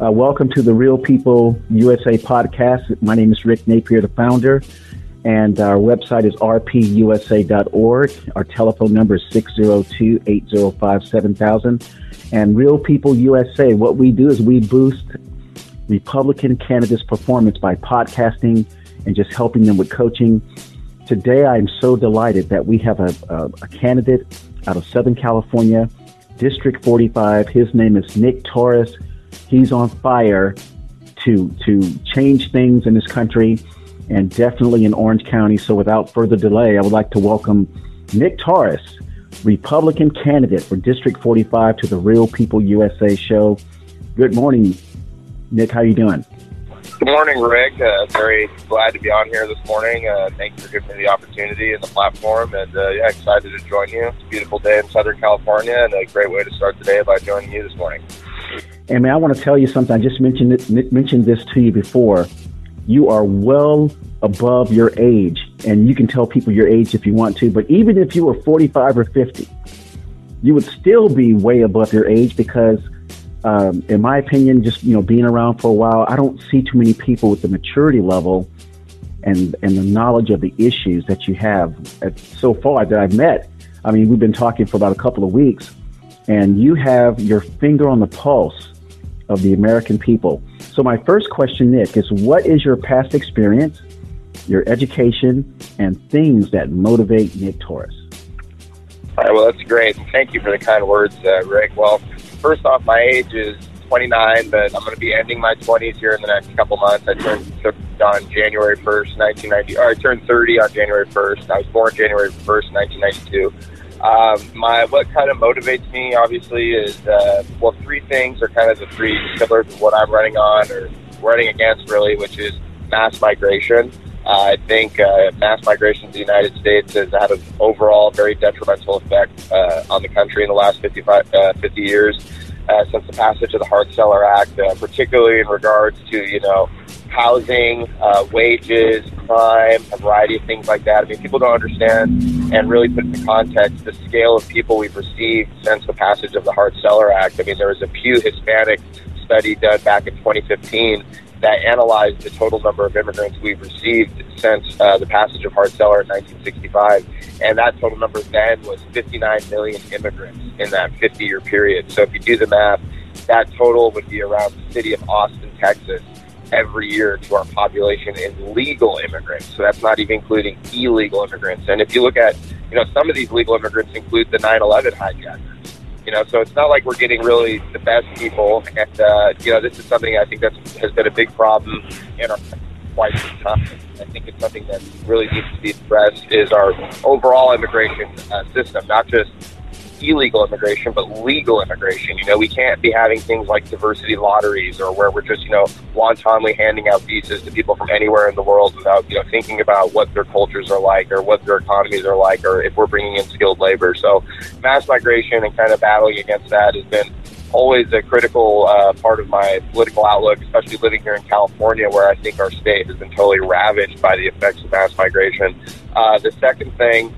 Uh, welcome to the Real People USA podcast. My name is Rick Napier, the founder, and our website is rpusa.org. Our telephone number is 602 805 7000. And Real People USA, what we do is we boost Republican candidates' performance by podcasting and just helping them with coaching. Today, I'm so delighted that we have a, a, a candidate out of Southern California, District 45. His name is Nick Taurus he's on fire to to change things in this country and definitely in Orange County. So without further delay, I would like to welcome Nick Taurus, Republican candidate for District 45 to the Real People USA show. Good morning, Nick. How you doing? Good morning, Rick. Uh, very glad to be on here this morning. Uh, thanks for giving me the opportunity and the platform, and uh, yeah, excited to join you. It's a beautiful day in Southern California, and a great way to start the day by joining you this morning. And man, I want to tell you something. I just mentioned it, mentioned this to you before. You are well above your age, and you can tell people your age if you want to. But even if you were 45 or 50, you would still be way above your age because, um, in my opinion, just you know being around for a while, I don't see too many people with the maturity level and and the knowledge of the issues that you have so far that I've met. I mean, we've been talking for about a couple of weeks, and you have your finger on the pulse of the American people. So, my first question, Nick, is what is your past experience, your education, and things that motivate Nick Taurus? All right, well, that's great. Thank you for the kind words, uh, Rick. Well, first off, my age is 29, but I'm going to be ending my 20s here in the next couple months. I turned on January 1st, 1990. Or I turned 30 on January 1st. I was born January 1st, 1992. Um, my what kind of motivates me, obviously, is uh, well, three things are kind of the three pillars of what I'm running on or running against, really, which is mass migration. Uh, I think uh, mass migration to the United States has had an overall very detrimental effect uh, on the country in the last 55, uh, 50 years uh, since the passage of the Hart-Celler Act, uh, particularly in regards to you know housing, uh, wages, crime, a variety of things like that. I mean, people don't understand and really put into context the scale of people we've received since the passage of the Hart-Celler Act. I mean, there was a Pew Hispanic study done back in 2015 that analyzed the total number of immigrants we've received since uh, the passage of Hart-Celler in 1965. And that total number then was 59 million immigrants in that 50 year period. So if you do the math, that total would be around the city of Austin, Texas, every year to our population in legal immigrants. So that's not even including illegal immigrants. And if you look at, you know, some of these legal immigrants include the 9/11 hijackers. You know, so it's not like we're getting really the best people. And uh, you know, this is something I think that has been a big problem in our quite some time. I think it's something that really needs to be addressed is our overall immigration uh, system, not just illegal immigration, but legal immigration. You know, we can't be having things like diversity lotteries or where we're just, you know, wantonly handing out visas to people from anywhere in the world without, you know, thinking about what their cultures are like or what their economies are like or if we're bringing in skilled labor. So mass migration and kind of battling against that has been always a critical uh, part of my political outlook, especially living here in California, where I think our state has been totally ravaged by the effects of mass migration. Uh, the second thing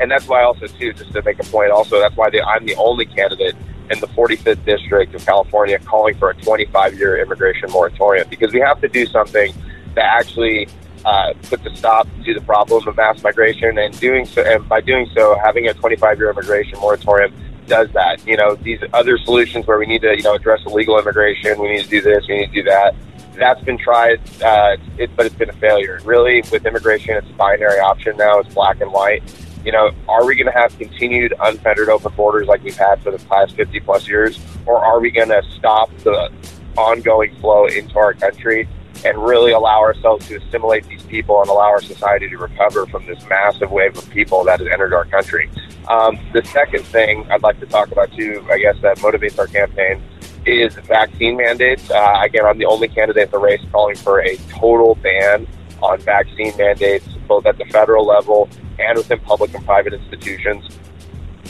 and that's why also too, just to make a point, also that's why I'm the only candidate in the 45th district of California calling for a 25-year immigration moratorium because we have to do something that actually uh, puts a stop to the problem of mass migration, and doing so, and by doing so, having a 25-year immigration moratorium does that. You know, these other solutions where we need to, you know, address illegal immigration, we need to do this, we need to do that. That's been tried, uh, it, but it's been a failure. Really, with immigration, it's a binary option now. It's black and white you know, are we going to have continued unfettered open borders like we've had for the past 50 plus years, or are we going to stop the ongoing flow into our country and really allow ourselves to assimilate these people and allow our society to recover from this massive wave of people that has entered our country? Um, the second thing I'd like to talk about too, I guess that motivates our campaign is vaccine mandates. Uh, again, I'm the only candidate in the race calling for a total ban on vaccine mandates, both at the federal level and within public and private institutions.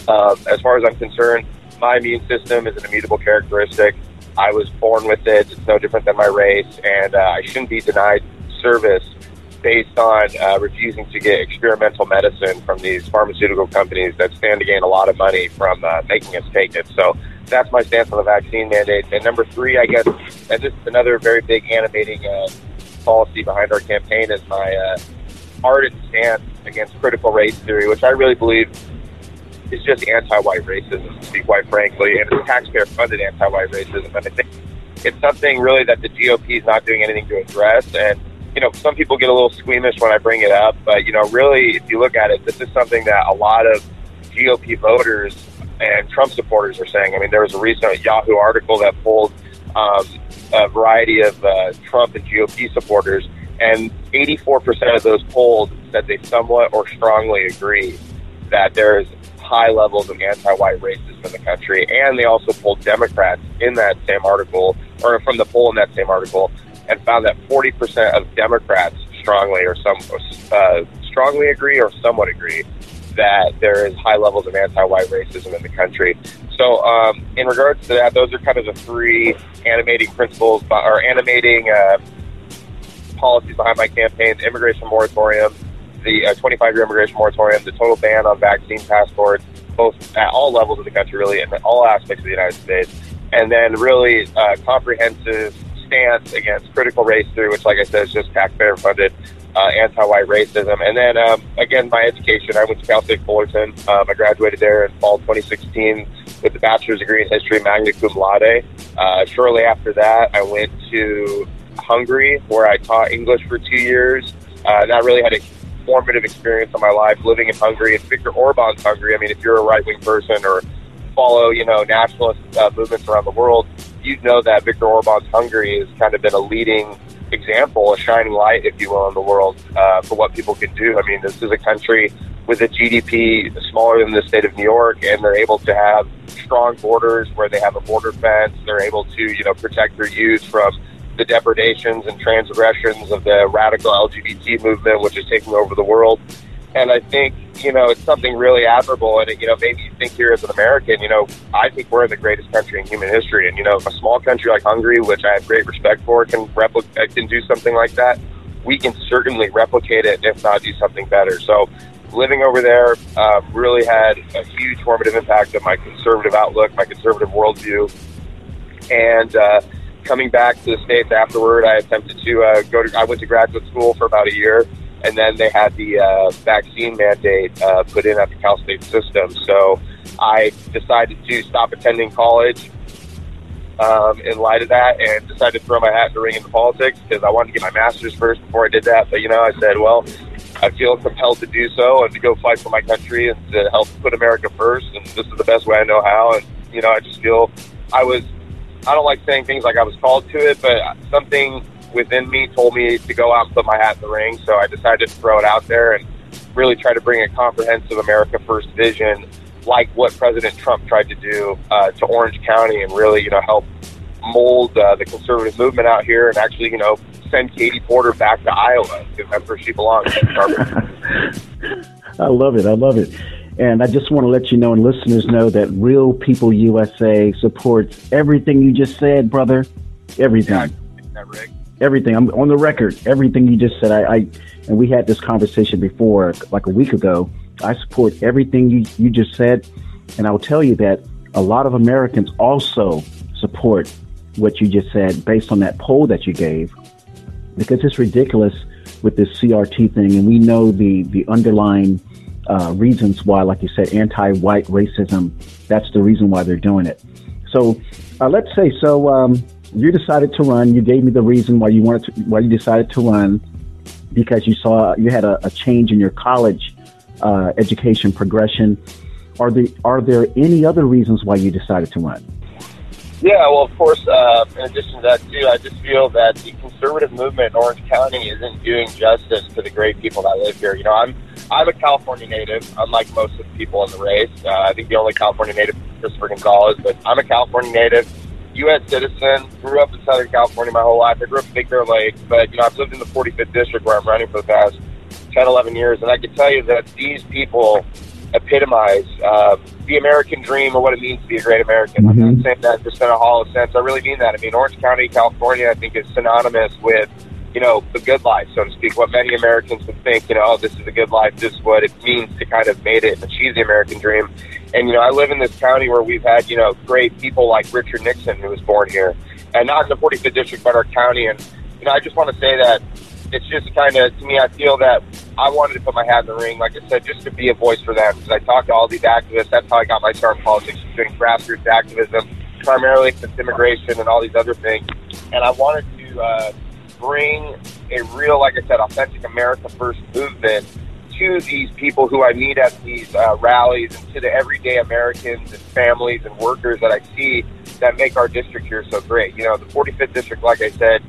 Um, as far as I'm concerned, my immune system is an immutable characteristic. I was born with it. It's no different than my race, and uh, I shouldn't be denied service based on uh, refusing to get experimental medicine from these pharmaceutical companies that stand to gain a lot of money from uh, making us take it. So that's my stance on the vaccine mandate. And number three, I guess, and this is another very big animating uh, policy behind our campaign, is my uh, ardent stance against critical race theory, which I really believe is just anti-white racism, to be quite frankly, and it's taxpayer-funded anti-white racism. And I think it's something really that the GOP is not doing anything to address. And you know, some people get a little squeamish when I bring it up, but you know, really, if you look at it, this is something that a lot of GOP voters and Trump supporters are saying. I mean, there was a recent Yahoo article that pulled um, a variety of uh, Trump and GOP supporters, and 84% of those polled said they somewhat or strongly agree that there's high levels of anti-white racism in the country. And they also polled Democrats in that same article, or from the poll in that same article, and found that 40% of Democrats strongly or some uh, strongly agree or somewhat agree that there is high levels of anti-white racism in the country. So, um, in regards to that, those are kind of the three animating principles or animating uh, policies behind my campaign: the immigration moratorium, the uh, 25-year immigration moratorium, the total ban on vaccine passports, both at all levels of the country, really, and all aspects of the United States, and then really uh, comprehensive stance against critical race theory, which, like I said, is just taxpayer-funded uh, anti-white racism. And then, um, again, my education, I went to Cal State Fullerton. Um, I graduated there in fall 2016 with a bachelor's degree in history, magna cum laude. Uh, shortly after that, I went to Hungary, where I taught English for two years. Uh, that really had a formative experience in my life living in Hungary and Viktor Orban's Hungary. I mean, if you're a right wing person or follow, you know, nationalist uh, movements around the world, you'd know that Viktor Orban's Hungary has kind of been a leading example, a shining light, if you will, in the world uh, for what people can do. I mean, this is a country with a GDP smaller than the state of New York, and they're able to have strong borders where they have a border fence. They're able to, you know, protect their youth from the depredations and transgressions of the radical LGBT movement, which is taking over the world. And I think, you know, it's something really admirable. And, you know, maybe you think here as an American, you know, I think we're the greatest country in human history. And, you know, a small country like Hungary, which I have great respect for, can, replicate, can do something like that. We can certainly replicate it, if not do something better. So, living over there um, really had a huge formative impact on my conservative outlook, my conservative worldview. And, uh, coming back to the states afterward, I attempted to uh, go to. I went to graduate school for about a year, and then they had the uh, vaccine mandate uh, put in at the Cal State system. So I decided to stop attending college um, in light of that, and decided to throw my hat in the ring into politics because I wanted to get my master's first before I did that. But you know, I said, well. I feel compelled to do so and to go fight for my country and to help put America first. And this is the best way I know how. And, you know, I just feel I was I don't like saying things like I was called to it, but something within me told me to go out and put my hat in the ring. So I decided to throw it out there and really try to bring a comprehensive America First vision, like what President Trump tried to do uh, to Orange County, and really, you know, help mold uh, the conservative movement out here, and actually, you know, send Katie Porter back to Iowa because that's where she belongs. I love it. I love it. And I just want to let you know and listeners know that Real People USA supports everything you just said, brother. Everything. Yeah, everything. I'm on the record. Everything you just said. I, I and we had this conversation before, like a week ago. I support everything you, you just said. And I'll tell you that a lot of Americans also support what you just said based on that poll that you gave because it's ridiculous with this CRT thing. And we know the, the underlying uh, reasons why, like you said, anti-white racism. That's the reason why they're doing it. So uh, let's say so. Um, you decided to run. You gave me the reason why you wanted to, why you decided to run because you saw you had a, a change in your college uh, education progression. Are there are there any other reasons why you decided to run? Yeah, well, of course. Uh, in addition to that, too, I just feel that the conservative movement in Orange County isn't doing justice to the great people that live here. You know, I'm I'm a California native, unlike most of the people in the race. Uh, I think the only California native is Christopher Gonzalez, but I'm a California native, U.S. citizen, grew up in Southern California my whole life. I grew up in Big Bear Lake, but you know, I've lived in the 45th district where I'm running for the past 10, 11 years, and I can tell you that these people epitomize uh, the American dream or what it means to be a great American. Mm-hmm. I'm not saying that just in a hollow sense. I really mean that. I mean, Orange County, California, I think is synonymous with, you know, the good life, so to speak. What many Americans would think, you know, oh, this is a good life. This is what it means to kind of made it and achieve the American dream. And, you know, I live in this county where we've had, you know, great people like Richard Nixon, who was born here, and not in the 45th district, but our county. And, you know, I just want to say that it's just kind of, to me, I feel that I wanted to put my hat in the ring, like I said, just to be a voice for them. Because I talked to all these activists. That's how I got my start in politics, doing grassroots activism, primarily against immigration and all these other things. And I wanted to uh, bring a real, like I said, authentic America First movement to these people who I meet at these uh, rallies and to the everyday Americans and families and workers that I see that make our district here so great. You know, the 45th district, like I said,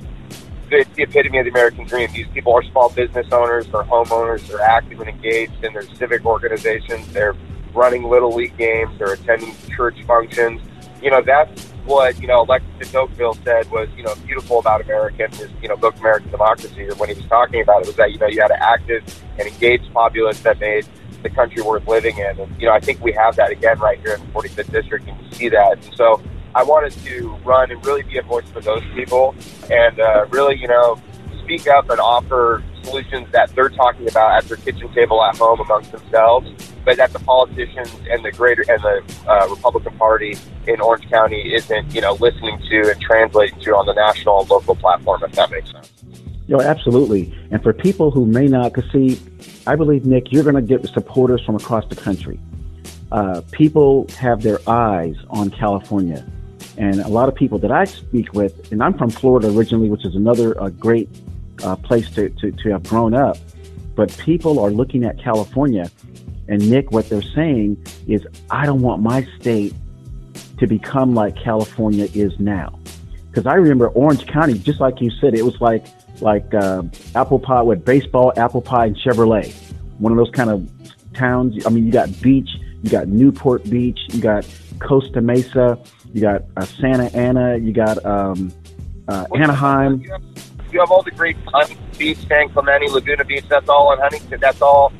it's the epitome of the American dream. These people are small business owners, they're homeowners, they're active and engaged in their civic organizations, they're running little league games, they're attending church functions. You know, that's what, you know, Alexis de Tocqueville said was, you know, beautiful about American, his, you know, book American Democracy, or when he was talking about it, was that, you know, you had an active and engaged populace that made the country worth living in. And, you know, I think we have that again right here in the 45th District, and you see that. And so I wanted to run and really be a voice for those people and uh, really, you know, speak up and offer solutions that they're talking about at their kitchen table at home amongst themselves, but that the politicians and the greater and the uh, Republican Party in Orange County isn't, you know, listening to and translating to on the national and local platform. If that makes sense. You know, absolutely. And for people who may not, because see, I believe Nick, you're going to get supporters from across the country. Uh, people have their eyes on California. And a lot of people that I speak with, and I'm from Florida originally, which is another uh, great uh, place to, to, to have grown up. But people are looking at California, and Nick, what they're saying is, I don't want my state to become like California is now. Because I remember Orange County, just like you said, it was like like uh, apple pie with baseball, apple pie, and Chevrolet. One of those kind of towns. I mean, you got beach, you got Newport Beach, you got Costa Mesa, you got uh, Santa Ana, you got um, uh, Anaheim. You have, all the great Huntington Beach, San Clemente, Laguna Beach. That's all in Huntington. That's all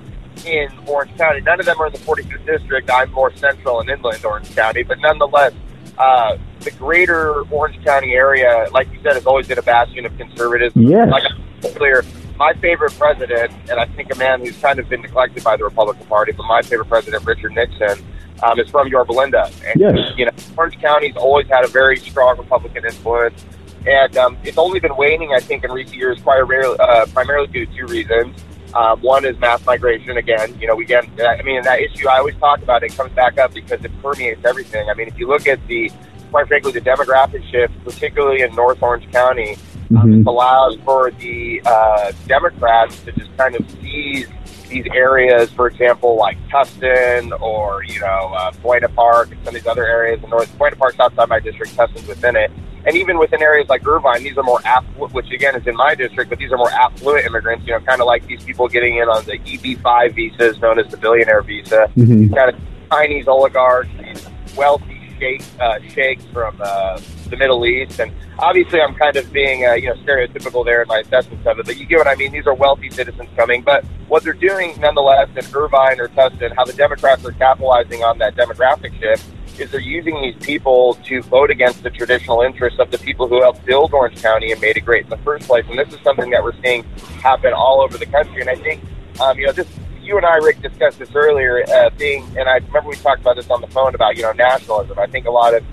in Orange County. None of them are in the 45th district. I'm more central and inland Orange County, but nonetheless, uh, the greater Orange County area, like you said, has always been a bastion of conservatism. Yes. Like I clear, my favorite president, and I think a man who's kind of been neglected by the Republican Party, but my favorite president, Richard Nixon, um, is from Yorba Linda. And, Yes. you know, Orange County's always had a very strong Republican influence. And um, it's only been waning, I think, in recent years, quite rarely, uh, primarily due to two reasons. Um, one is mass migration. Again, you know, we get. I mean, that issue I always talk about. It comes back up because it permeates everything. I mean, if you look at the, quite frankly, the demographic shift, particularly in North Orange County, um, Mhm. it allows for the uh, Democrats to just kind of seize these areas, for example, like Tustin or you know uh, Buena Park and some of these other areas in North. Buena Park's outside my district, Tustin's within it, and even within areas like Irvine, these are more affluent, which again is in my district, but these are more affluent immigrants. You know, kind of like these people getting in on the EB5 visas, known as the billionaire visa. Mhm. Kind of Chinese oligarchs, these wealthy sheikh, uh, sheikhs from uh, the Middle East, and obviously I'm kind of being uh, you know stereotypical there in my assessments of it, but you get what I mean. These are wealthy citizens coming, but what they're doing nonetheless in Irvine or Tustin, how the Democrats are capitalizing on that demographic shift is they're using these people to vote against the traditional interests of the people who helped build Orange County and made it great in the first place. And this is something that we're seeing happen all over the country. And I think, um, you know, this you and I, Rick, discussed this earlier. Uh, being, and I remember we talked about this on the phone about you know nationalism. I think a lot of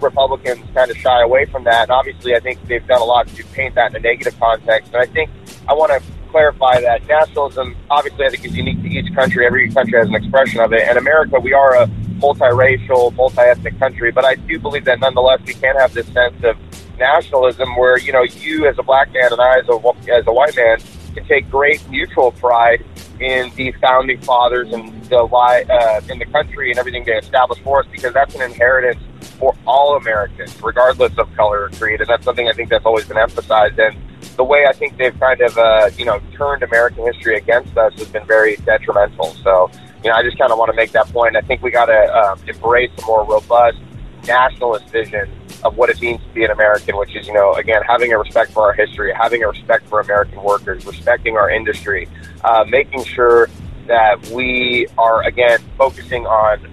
Republicans kind of shy away from that, and obviously, I think they've done a lot to paint that in a negative context. And I think I want to clarify that nationalism, obviously, I think is unique to each country. Every country has an expression of it. And America, we are a multiracial, multi-ethnic country, but I do believe that nonetheless, we can have this sense of nationalism where you know you as a black man and I as a as a white man can take great mutual pride in the founding fathers and the uh, in the country and everything they established for us because that's an inheritance for all Americans, regardless of color or creed, and that's something I think that's always been emphasized. And the way I think they've kind of uh, you know turned American history against us has been very detrimental. So you know, I just kind of want to make that point. I think we got to um, embrace a more robust nationalist vision of what it means to be an American, which is, you know, again, having a respect for our history, having a respect for American workers, respecting our industry, uh, making sure that we are, again, focusing on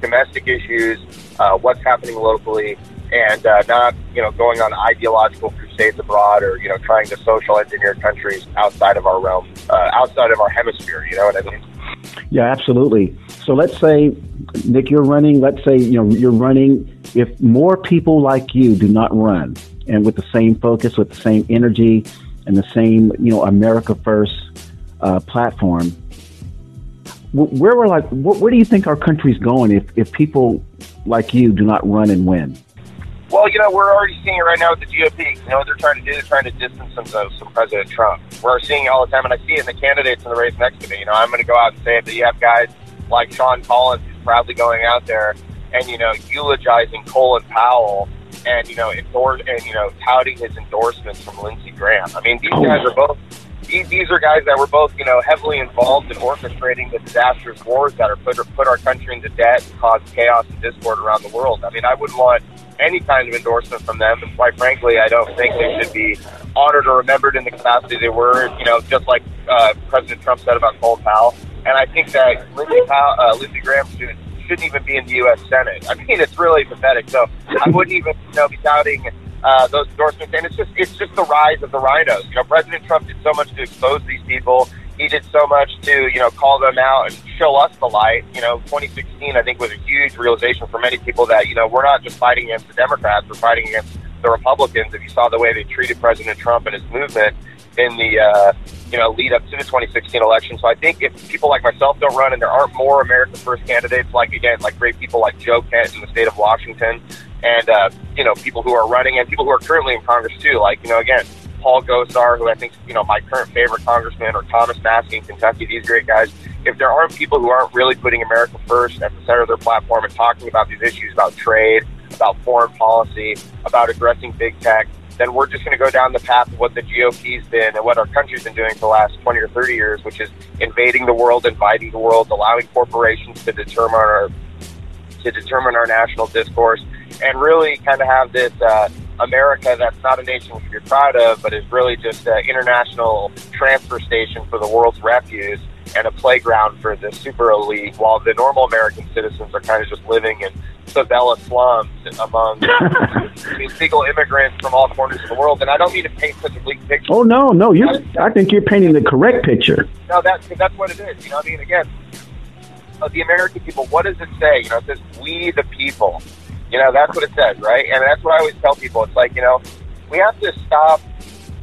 domestic issues, uh, what's happening locally, and uh, not, you know, going on ideological crusades abroad or, you know, trying to social engineer countries outside of our realm, uh, outside of our hemisphere, you know what I mean? Yeah, absolutely. So let's say, Nick, you're running. Let's say you know you're running. If more people like you do not run, and with the same focus, with the same energy, and the same you know America First uh, platform, where we're like, where do you think our country's going if if people like you do not run and win? Well, you know, we're already seeing it right now with the GOP. You know what they're trying to do? They're trying to distance themselves from President Trump. We're seeing it all the time, and I see it in the candidates in the race next to me. You know, I'm going to go out and say it, that you have guys like Sean Collins who's proudly going out there and, you know, eulogizing Colin Powell and, you know, endorse, and, you know, touting his endorsements from Lindsey Graham. I mean, these guys are both these, are guys that were both, you know, heavily involved in orchestrating the disastrous wars that are put put our country into debt and caused chaos and discord around the world. I mean, I wouldn't want any kind of endorsement from them, and quite frankly, I don't think they should be honored or remembered in the capacity they were. You know, just like uh, President Trump said about Colin Powell, and I think that Lindsey, Powell, uh, Graham should shouldn't even be in the U.S. Senate. I mean, it's really pathetic. So I wouldn't even you know be touting uh, those endorsements. And it's just it's just the rise of the RINOs. You know, President Trump did so much to expose these people. He did so much to you know call them out and show us the light. You know, 2016 I think was a huge realization for many people that you know we're not just fighting against the Democrats, we're fighting against the Republicans. If you saw the way they treated President Trump and his movement in the uh, you know lead up to the 2016 election. So I think if people like myself don't run, and there aren't more America First candidates like again like great people like Joe Kent in the state of Washington, and uh, you know people who are running and people who are currently in Congress too. Like you know again Paul Gosar, who I think you know my current favorite congressman, or Thomas Massie in Kentucky. These great guys. If there aren't people who aren't really putting America first at the center of their platform and talking about these issues about trade, about foreign policy, about addressing big tech, then we're just going to go down the path of what the GOP's been and what our country's been doing for the last 20 or 30 years, which is invading the world, inviting the world, allowing corporations to determine our to determine our national discourse, and really kind of have this uh, America that's not a nation we should be proud of, but is really just an international transfer station for the world's refuse and a playground for the super elite, while the normal American citizens are kind of just living in favela slums among illegal immigrants from all corners of the world. And I don't mean to paint such a bleak picture. Oh no, no, you. I think you're painting the correct picture. No, that's that's what it is. You know, I mean, again, the American people. What does it say? You know, it says "We the people." You know, that's what it says, right? And that's what I always tell people. It's like, you know, we have to stop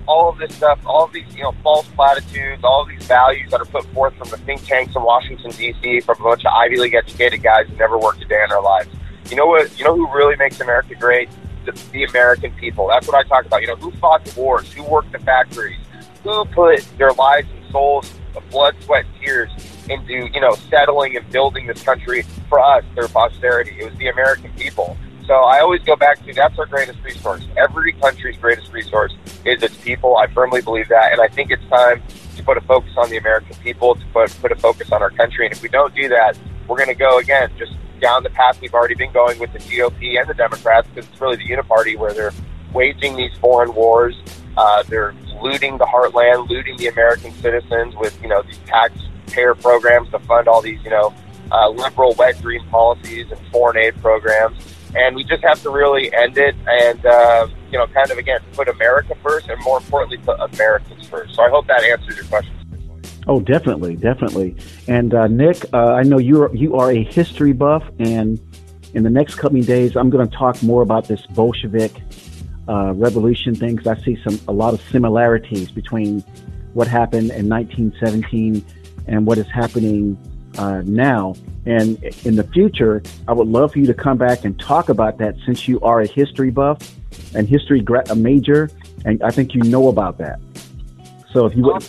all of this stuff, all of these, you know, false platitudes, all of these values that are put forth from the think tanks in Washington, D.C., from a bunch of Ivy League educated guys who never worked a day in their lives. You know what? You know who really makes America great? The, the American people. That's what I talk about. You know, who fought the wars? Who worked the factories? Who put their lives and souls of blood, sweat, tears into, you know, settling and building this country for us, their posterity. It was the American people. So I always go back to that's our greatest resource. Every country's greatest resource is its people. I firmly believe that, and I think it's time to put a focus on the American people, to put put a focus on our country. And if we don't do that, we're going to go again just down the path we've already been going with the GOP and the Democrats, because it's really the uniparty where they're waging these foreign wars. Uh, they're looting the heartland, looting the American citizens with you know these taxpayer programs to fund all these you know uh, liberal wet dream policies and foreign aid programs and we just have to really end it and uh, you know kind of again put America first and more importantly put Americans first. So I hope that answers your question. Oh, definitely, definitely. And uh, Nick, uh, I know you're you are a history buff, and in the next coming days, I'm going to talk more about this Bolshevik uh, revolution thing because I see some a lot of similarities between what happened in 1917 and what is happening uh, now. And in the future, I would love for you to come back and talk about that since you are a history buff and history gra- a major, and I think you know about that. So if you would.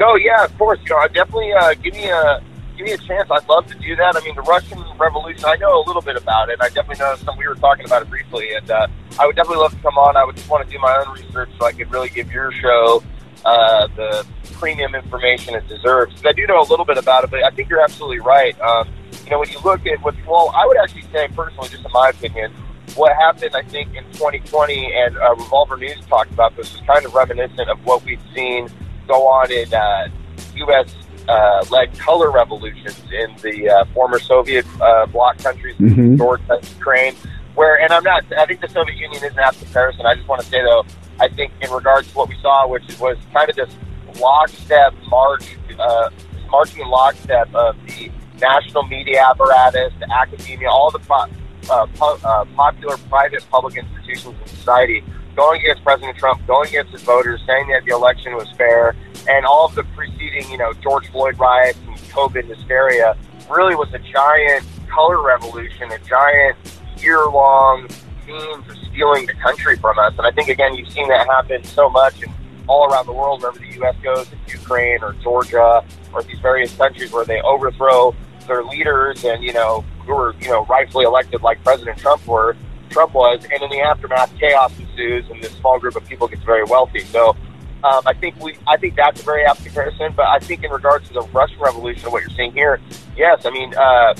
No, yeah, of course. You know, definitely uh, give me a give me a chance. I'd love to do that. I mean, the Russian Revolution. I know a little bit about it. I definitely know some. We were talking about it briefly, and uh, I would definitely love to come on. I would just want to do my own research so I could really give your show uh, the premium information it deserves. I do know a little bit about it, but I think you're absolutely right. Um, you know, when you look at what, well, I would actually say personally, just in my opinion, what happened, I think, in 2020, and uh, Revolver News talked about this, is kind of reminiscent of what we've seen go on in uh, U.S. Uh, led color revolutions in the uh, former Soviet uh, bloc countries, mm-hmm. Georgia, Ukraine, where, and I'm not, I think the Soviet Union isn't apt comparison. I just want to say, though, I think in regards to what we saw, which was kind of this lockstep march, uh, marching in lockstep of the national media apparatus, the academia, all the uh, po- uh, popular private public institutions in society going against President Trump, going against his voters, saying that the election was fair, and all of the preceding, you know, George Floyd riots and COVID hysteria really was a giant color revolution, a giant year-long means of stealing the country from us. And I think again, you've seen that happen so much and all around the world. Wherever the U.S. goes, in Ukraine or Georgia or these various countries where they overthrow their leaders and you know who were you know rightfully elected, like President Trump were. Trump was, and in the aftermath, chaos ensues, and this small group of people gets very wealthy. So, um, I think we, I think that's a very apt comparison. But I think in regards to the Russian Revolution, what you're seeing here, yes, I mean, uh,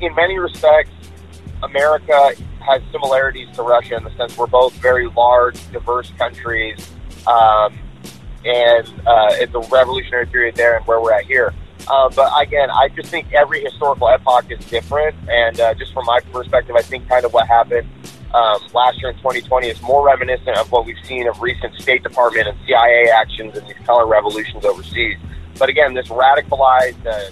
in many respects, America has similarities to Russia in the sense we're both very large, diverse countries, um, and uh, it's a revolutionary period there, and where we're at here. Uh, but again, I just think every historical epoch is different, and uh, just from my perspective, I think kind of what happened um, last year in 2020 is more reminiscent of what we've seen of recent State Department and CIA actions and these color revolutions overseas. But again, this radicalized, uh,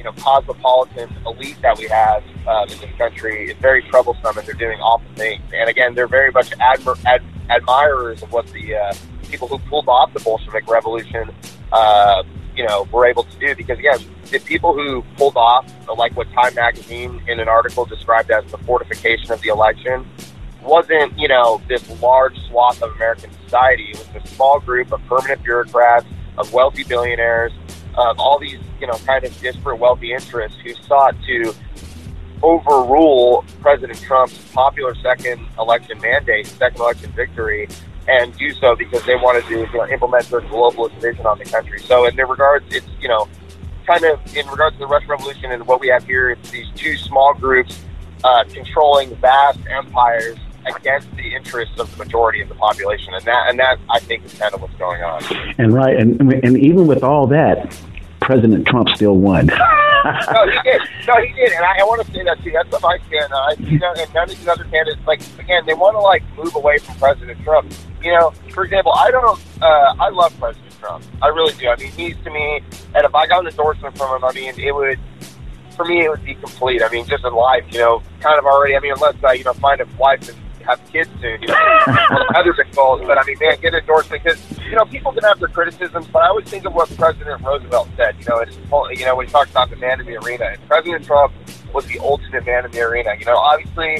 you know, cosmopolitan elite that we have um, in this country is very troublesome, and they're doing awful things. And again, they're very much admir- ad- admirers of what the uh, people who pulled off the Bolshevik Revolution. Uh, you know, were able to do because again, the people who pulled off, like what Time Magazine in an article described as the fortification of the election, wasn't you know this large swath of American society. It was a small group of permanent bureaucrats, of wealthy billionaires, of all these you know kind of disparate wealthy interests who sought to overrule President Trump's popular second election mandate, second election victory, and do so because they wanted to you know, implement their globalist vision on the country. So in their regards, it's you know kind of in regards to the Russian Revolution and what we have here, it's these two small groups uh, controlling vast empires against the interests of the majority of the population, and that and that I think is kind of what's going on. And right, and and even with all that, President Trump still won. no, he did. No, he did, and I, I want to say that too. That's something I stand on. You know, and none of these other candidates, like again, they want to like move away from President Trump. You know, for example, I don't. Uh, I love President Trump. I really do. I mean, he's to me, and if I got an endorsement from him, I mean, it would. For me, it would be complete. I mean, just in life, you know, kind of already. I mean, unless I, you know, find a wife and have kids soon, you know, other big goals. But I mean, man, get endorsement because you know people can have their criticisms, but I always think of what President Roosevelt said. You know, it's you know when he talks about the man in the arena, and President Trump was the ultimate man in the arena. You know, obviously,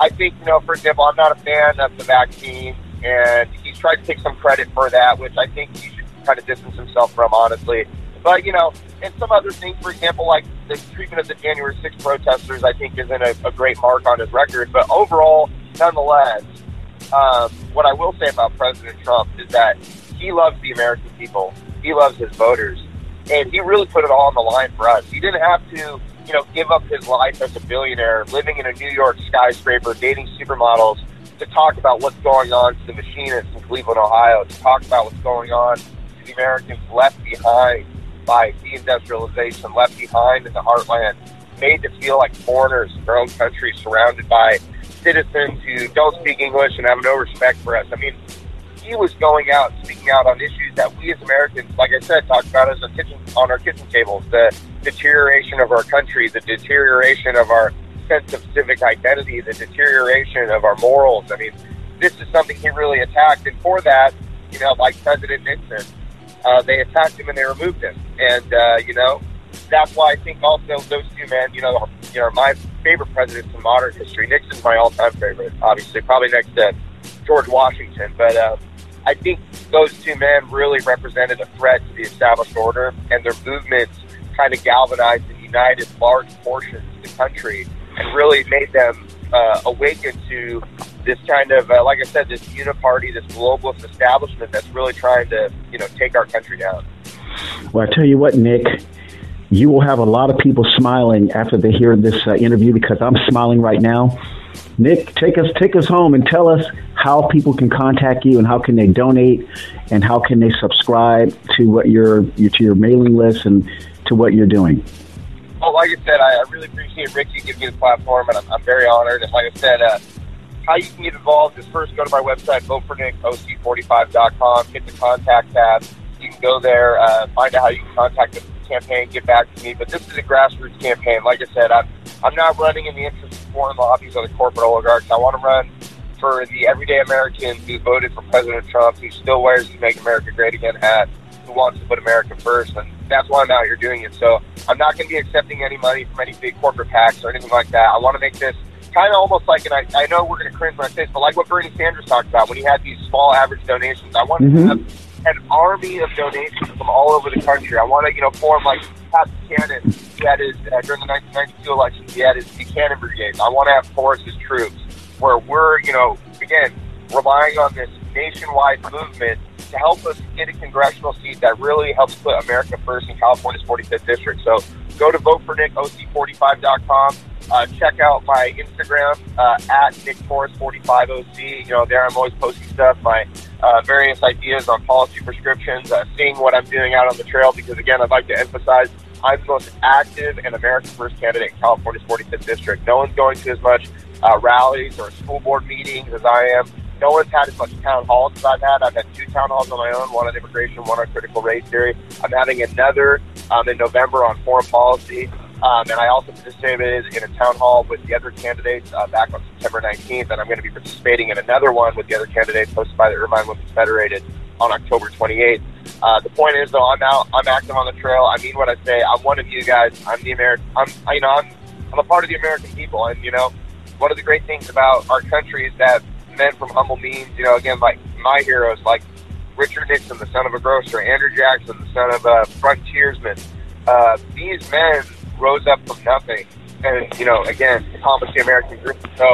I think you know, for example, I'm not a fan of the vaccine, and he's tried to take some credit for that, which I think he should kind of distance himself from, honestly. But you know, and some other things, for example, like the treatment of the January 6th protesters, I think isn't a, a great mark on his record. But overall, nonetheless, um, what I will say about President Trump is that he loves the American people. He loves his voters. And he really put it all on the line for us. He didn't have to, you know, give up his life as a billionaire, living in a New York skyscraper, dating supermodels, to talk about what's going on to the machinists in Cleveland, Ohio, to talk about what's going on to the Americans left behind by deindustrialization, left behind in the heartland, made to feel like foreigners in their own country, surrounded by citizens who don't speak English and have no respect for us. I mean, he was going out speaking out on issues that we as Americans, like I said, talked about as a kitchen on our kitchen tables, the deterioration of our country, the deterioration of our sense of civic identity, the deterioration of our morals. I mean, this is something he really attacked, and for that, you know, like President Nixon, uh, they attacked him and they removed him, and uh, you know, that's why I think also those two men, you know, you know, my favorite presidents in modern history. Nixon's my all-time favorite, obviously, probably next to George Washington. But uh, I think those two men really represented a threat to the established order, and their movements kind of galvanized and united large portions of the country, and really made them uh, awaken to this kind of, uh, like I said, this uniparty, this globalist establishment that's really trying to, you know, take our country down. Well, I tell you what, Nick, you will have a lot of people smiling after they hear this uh, interview because I'm smiling right now. Nick, take us take us home and tell us how people can contact you and how can they donate and how can they subscribe to what your, your to your mailing list and to what you're doing. Well, like I said, I, I really appreciate Ricky giving me the platform, and I'm, I'm very honored. And like I said, uh, how you can get involved is first go to my website, votefornickoc45.com, hit the contact tab. You can go there, uh, find out how you can contact the campaign, get back to me. But this is a grassroots campaign. Like I said, I'm I'm not running in the interest of foreign lobbies or the corporate oligarchs. I want to run for the everyday American who voted for President Trump, who still wears the "Make America Great Again" hat, who wants to put America first, and that's why I'm out here doing it. So I'm not going to be accepting any money from any big corporate PACs or anything like that. I want to make this kind of almost like, and I, I know we're going to cringe when I say this, but like what Bernie Sanders talked about when he had these small average donations. I want mm-hmm. to have an army of donations from all over the country. I want to, you know, form like Pat Buchanan, who had his, uh, during the 1992 election, he had his Buchanan Brigade. I want to have Forrest's troops where we're, you know, again, relying on this nationwide movement to help us get a congressional seat that really helps put America first in California's 45th district. So go to votefornickoc45.com. Uh, check out my Instagram uh, at nicktaurus45oc. You know, there I'm always posting stuff, my uh, various ideas on policy prescriptions, uh, seeing what I'm doing out on the trail. Because again, I'd like to emphasize I'm the most active and American first candidate in California's 45th district. No one's going to as much uh, rallies or school board meetings as I am. No one's had as much town halls as I've had. I've had two town halls on my own, one on immigration, one on critical race theory. I'm having another um, in November on foreign policy. Um, and I also participated in a town hall with the other candidates uh, back on September 19th, and I'm going to be participating in another one with the other candidates hosted by the Irvine Women's Federated on October 28th. Uh, the point is, though, I'm out. I'm active on the trail. I mean what I say. I'm one of you guys. I'm the American. I'm, you know, I'm, I'm a part of the American people, and you know, one of the great things about our country is that men from humble means, you know, again, like my heroes, like Richard Nixon, the son of a grocer, Andrew Jackson, the son of a frontiersman. Uh, these men rose up from nothing and, you know, again, accomplished the American dream. So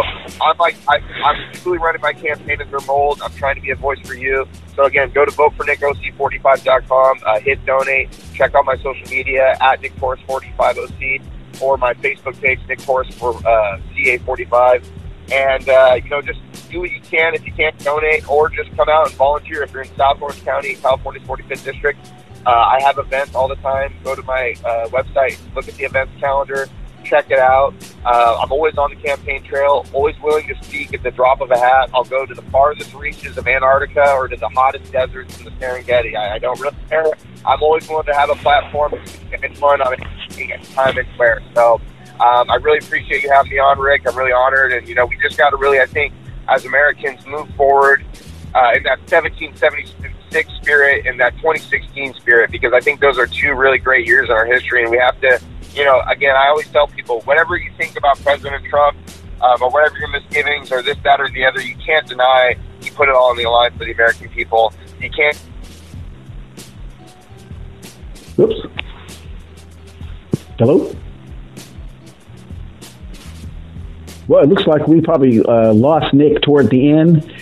I'm like, I, I'm truly running my campaign in their mold. I'm trying to be a voice for you. So again, go to votefornickoc45.com, uh, hit donate, check out my social media at Nick 45OC or my Facebook page, Nick Taurus for uh, CA45. And, uh, you know, just do what you can if you can't donate or just come out and volunteer if you're in South Orange County, California's 45th District. Uh, I have events all the time. Go to my uh, website, look at the events calendar, check it out. Uh, I'm always on the campaign trail, always willing to speak at the drop of a hat. I'll go to the farthest reaches of Antarctica or to the hottest deserts in the Serengeti. I, I don't really care. I'm always willing to have a platform and fun on anything at time anywhere. So um, I really appreciate you having me on, Rick. I'm really honored. And, you know, we just got to really, I think, as Americans, move forward uh, in that 1776 spirit and that 2016 spirit because I think those are two really great years in our history. And we have to, you know, again, I always tell people, whatever you think about President Trump um, or whatever your misgivings or this, that, or the other, you can't deny you put it all on the line for the American people. You can't. Oops. Hello? Well, it looks like we probably uh, lost Nick toward the end.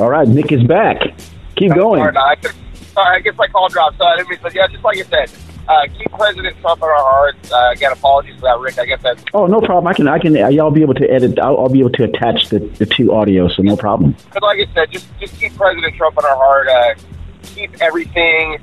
All right, Nick is back. Keep going. Sorry, I, sorry, I guess my call dropped. So I didn't mean, but yeah, just like you said, uh, keep President Trump in our hearts. Uh, again, apologies for that, Rick. I guess that's. Oh, no problem. I can, I can. Y'all be able to edit. I'll, I'll be able to attach the, the two audios, so no problem. But like I said, just just keep President Trump in our heart. Uh, keep everything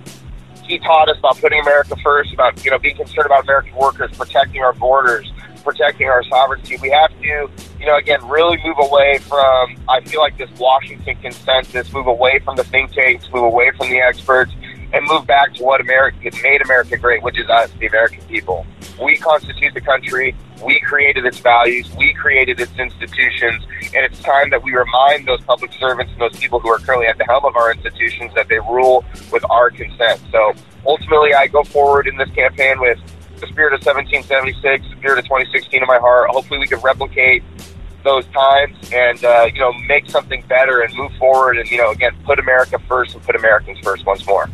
he taught us about putting America first, about you know being concerned about American workers, protecting our borders, protecting our sovereignty. We have to, you know, again, really move away from. I feel like this Washington consensus, move away from the think tanks, move away from the experts, and move back to what America made America great, which is us, the American people. We constitute the country. We created its values. We created its institutions. And it's time that we remind those public servants and those people who are currently at the helm of our institutions that they rule with our consent. So ultimately, I go forward in this campaign with the spirit of 1776, the spirit of 2016 in my heart. Hopefully, we can replicate those times and uh, you know make something better and move forward and you know again put America first and put Americans first once more.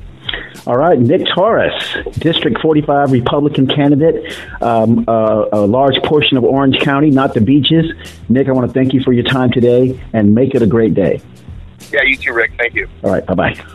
All right, Nick Taurus, District 45 Republican candidate, um, uh, a large portion of Orange County, not the beaches. Nick, I want to thank you for your time today and make it a great day. Yeah, you too, Rick. Thank you. All right, bye bye.